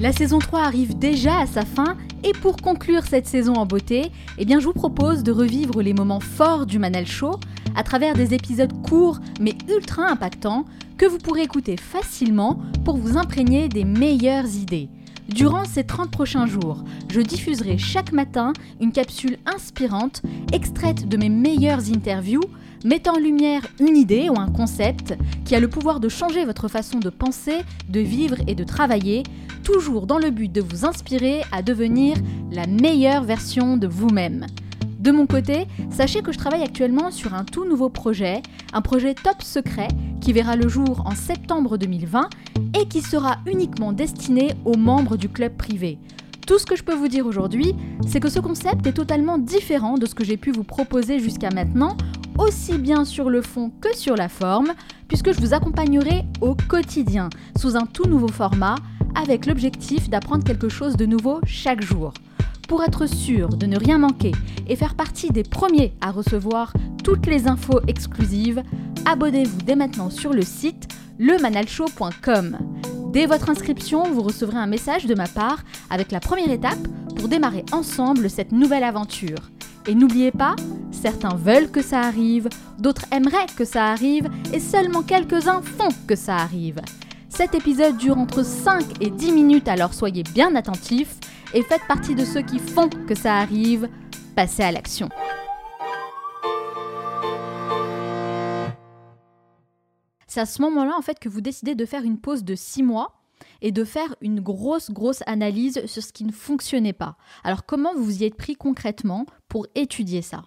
La saison 3 arrive déjà à sa fin et pour conclure cette saison en beauté, eh je vous propose de revivre les moments forts du Manal Show à travers des épisodes courts mais ultra impactants que vous pourrez écouter facilement pour vous imprégner des meilleures idées. Durant ces 30 prochains jours, je diffuserai chaque matin une capsule inspirante extraite de mes meilleures interviews mettant en lumière une idée ou un concept qui a le pouvoir de changer votre façon de penser, de vivre et de travailler, toujours dans le but de vous inspirer à devenir la meilleure version de vous-même. De mon côté, sachez que je travaille actuellement sur un tout nouveau projet, un projet top secret qui verra le jour en septembre 2020 et qui sera uniquement destiné aux membres du club privé. Tout ce que je peux vous dire aujourd'hui, c'est que ce concept est totalement différent de ce que j'ai pu vous proposer jusqu'à maintenant aussi bien sur le fond que sur la forme, puisque je vous accompagnerai au quotidien sous un tout nouveau format avec l'objectif d'apprendre quelque chose de nouveau chaque jour. Pour être sûr de ne rien manquer et faire partie des premiers à recevoir toutes les infos exclusives, abonnez-vous dès maintenant sur le site lemanalshow.com. Dès votre inscription, vous recevrez un message de ma part avec la première étape pour démarrer ensemble cette nouvelle aventure. Et n'oubliez pas, certains veulent que ça arrive, d'autres aimeraient que ça arrive, et seulement quelques-uns font que ça arrive. Cet épisode dure entre 5 et 10 minutes, alors soyez bien attentifs et faites partie de ceux qui font que ça arrive. Passez à l'action. C'est à ce moment-là en fait que vous décidez de faire une pause de 6 mois et de faire une grosse, grosse analyse sur ce qui ne fonctionnait pas. Alors comment vous vous y êtes pris concrètement? Pour étudier ça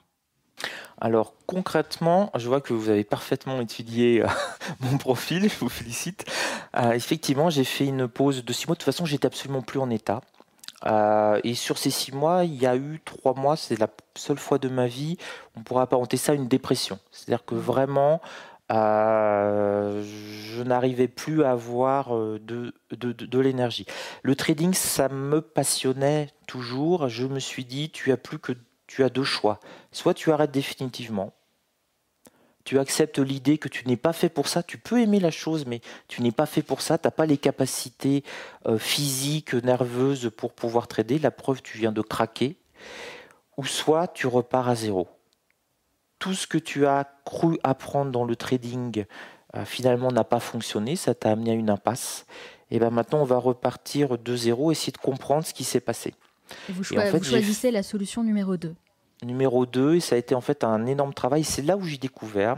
alors concrètement, je vois que vous avez parfaitement étudié euh, mon profil, je vous félicite. Euh, effectivement, j'ai fait une pause de six mois. De toute façon, j'étais absolument plus en état. Euh, et sur ces six mois, il y a eu trois mois, c'est la seule fois de ma vie, on pourrait apparenter ça à une dépression. C'est-à-dire que vraiment, je n'arrivais plus à avoir euh, de, de, l'énergie. Le trading, ça me passionnait toujours. Je me suis dit, tu as plus que tu as deux choix. Soit tu arrêtes définitivement, tu acceptes l'idée que tu n'es pas fait pour ça, tu peux aimer la chose, mais tu n'es pas fait pour ça, tu n'as pas les capacités euh, physiques, nerveuses pour pouvoir trader, la preuve, tu viens de craquer, ou soit tu repars à zéro. Tout ce que tu as cru apprendre dans le trading euh, finalement n'a pas fonctionné, ça t'a amené à une impasse. Et bien maintenant, on va repartir de zéro, essayer de comprendre ce qui s'est passé. Et vous, choisissez la solution numéro 2 Numéro 2, et ça a été en fait un énorme travail. C'est là où j'ai découvert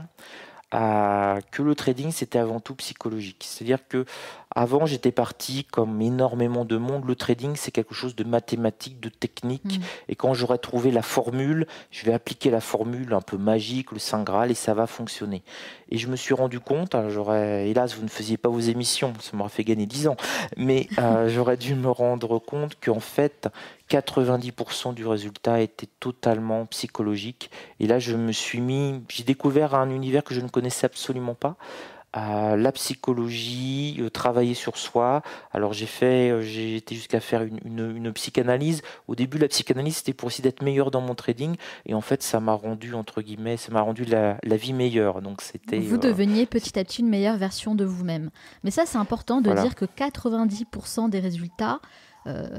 euh, que le trading, c'était avant tout psychologique. C'est-à-dire que avant, j'étais parti comme énormément de monde. Le trading, c'est quelque chose de mathématique, de technique. Mm. Et quand j'aurai trouvé la formule, je vais appliquer la formule un peu magique, le Saint Graal, et ça va fonctionner. Et je me suis rendu compte, hein, j'aurais, hélas, vous ne faisiez pas vos émissions, ça m'aurait fait gagner 10 ans, mais euh, j'aurais dû me rendre compte qu'en fait, 90% du résultat était totalement psychologique. Et là, je me suis mis, j'ai découvert un univers que je ne connaissais absolument pas la psychologie, euh, travailler sur soi. Alors j'ai fait, euh, j'ai été jusqu'à faire une, une, psychanalyse. Au début, la psychanalyse c'était pour aussi d'être meilleur dans mon trading, et en fait, ça m'a rendu entre guillemets, ça m'a rendu la, la, vie meilleure. Donc c'était. Vous euh, deveniez petit à petit une meilleure version de vous-même. Mais ça, c'est important de dire que 90% des résultats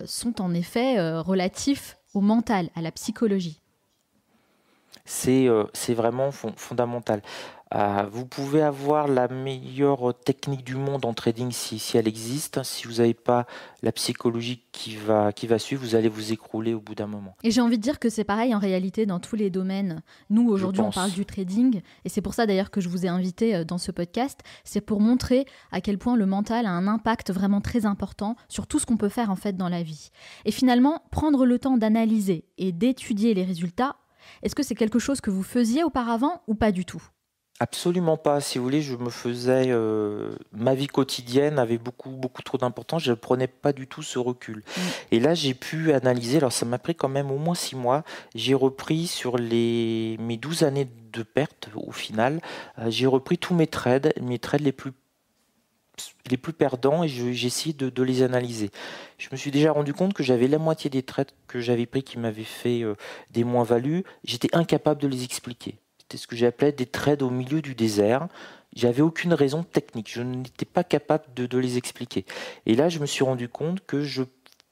sont en effet relatifs au mental, à la psychologie. C'est c'est vraiment fondamental. Euh, vous pouvez avoir la meilleure technique du monde en trading si, elle existe. Si vous n'avez pas la psychologie qui va, qui va suivre, vous allez vous écrouler au bout d'un moment. Et j'ai envie de dire que c'est pareil en réalité dans tous les domaines. Nous, aujourd'hui, on parle du trading. Et c'est pour ça d'ailleurs que je vous ai invité euh, dans ce podcast. C'est pour montrer à quel point le mental a un impact vraiment très important sur tout ce qu'on peut faire en fait dans la vie. Et finalement, prendre le temps d'analyser et d'étudier les résultats, est-ce que c'est quelque chose que vous faisiez auparavant ou pas du tout? Absolument pas. Si vous voulez, je me faisais euh, ma vie quotidienne avait beaucoup beaucoup trop d'importance. Je ne prenais pas du tout ce recul. Mm. Et là, j'ai pu analyser. Alors, ça m'a pris quand même au moins six mois. J'ai repris sur les mes 12 années de perte au final. Euh, j'ai repris tous mes trades, mes trades les plus les plus perdants et j'ai essayé de, les analyser. Je me suis déjà rendu compte que j'avais la moitié des trades que j'avais pris qui m'avaient fait euh, des moins-values. J'étais incapable de les expliquer. C'était ce que j'appelais des trades au milieu du désert. j'avais aucune raison technique. Je n'étais pas capable de, les expliquer. Et là, je me suis rendu compte que je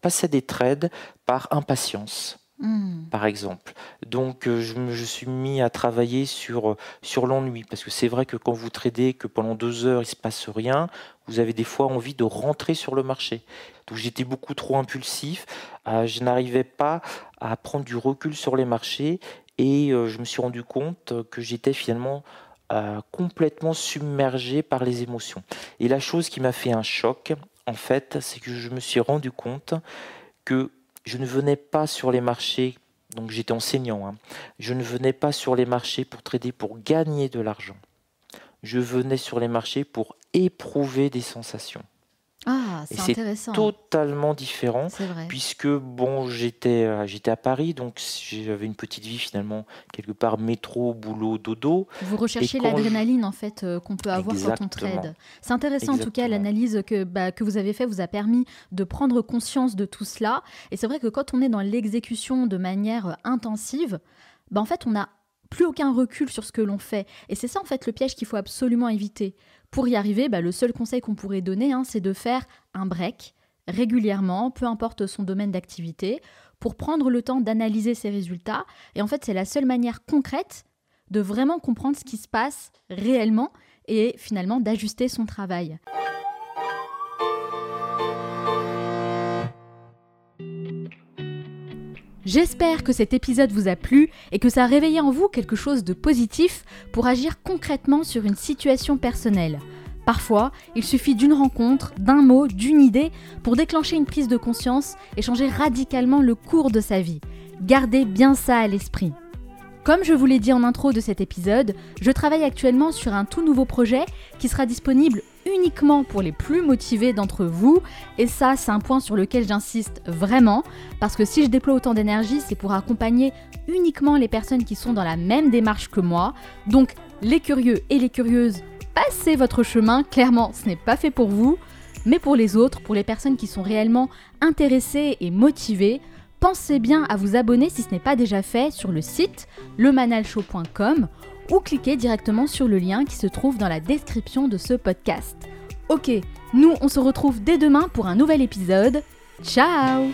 passais des trades par impatience. Hmm. Par exemple. Donc, euh, je me suis mis à travailler sur, sur l'ennui. Parce que c'est vrai que quand vous tradez, que pendant deux heures, il ne se passe rien, vous avez des fois envie de rentrer sur le marché. Donc, j'étais beaucoup trop impulsif. Euh, je n'arrivais pas à prendre du recul sur les marchés. Et euh, je me suis rendu compte que j'étais finalement complètement submergé par les émotions. Et la chose qui m'a fait un choc, en fait, c'est que je me suis rendu compte que je ne venais pas sur les marchés, donc j'étais enseignant, hein, je ne venais pas sur les marchés pour trader pour gagner de l'argent. Je venais sur les marchés pour éprouver des sensations. Ah, c'est intéressant. totalement différent, puisque bon, j'étais euh, j'étais à Paris, donc j'avais une petite vie finalement quelque part métro, boulot, dodo. Vous recherchez l'adrénaline en fait euh, qu'on peut avoir quand on trade. C'est intéressant en tout cas l'analyse que bah, que vous avez fait vous a permis de prendre conscience de tout cela. Et c'est vrai que quand on est dans l'exécution de manière euh, intensive, bah, en fait on n'a plus aucun recul sur ce que l'on fait. Et c'est ça en fait le piège qu'il faut absolument éviter. Pour y arriver, bah, le seul conseil qu'on pourrait donner, hein, c'est de faire un break régulièrement, peu importe son domaine d'activité, pour prendre le temps d'analyser ses résultats. Et en fait, c'est la seule manière concrète de vraiment comprendre ce qui se passe réellement et finalement d'ajuster son travail. J'espère que cet épisode vous a plu et que ça a réveillé en vous quelque chose de positif pour agir concrètement sur une situation personnelle. Parfois, il suffit d'une rencontre, d'un mot, d'une idée pour déclencher une prise de conscience et changer radicalement le cours de sa vie. Gardez bien ça à l'esprit. Comme je vous l'ai dit en intro de cet épisode, je travaille actuellement sur un tout nouveau projet qui sera disponible uniquement pour les plus motivés d'entre vous. Et ça, c'est un point sur lequel j'insiste vraiment, parce que si je déploie autant d'énergie, c'est pour accompagner uniquement les personnes qui sont dans la même démarche que moi. Donc, les curieux et les curieuses, passez votre chemin, clairement, ce n'est pas fait pour vous. Mais pour les autres, pour les personnes qui sont réellement intéressées et motivées, pensez bien à vous abonner si ce n'est pas déjà fait sur le site lemanalshow.com ou cliquez directement sur le lien qui se trouve dans la description de ce podcast. Ok, nous on se retrouve dès demain pour un nouvel épisode. Ciao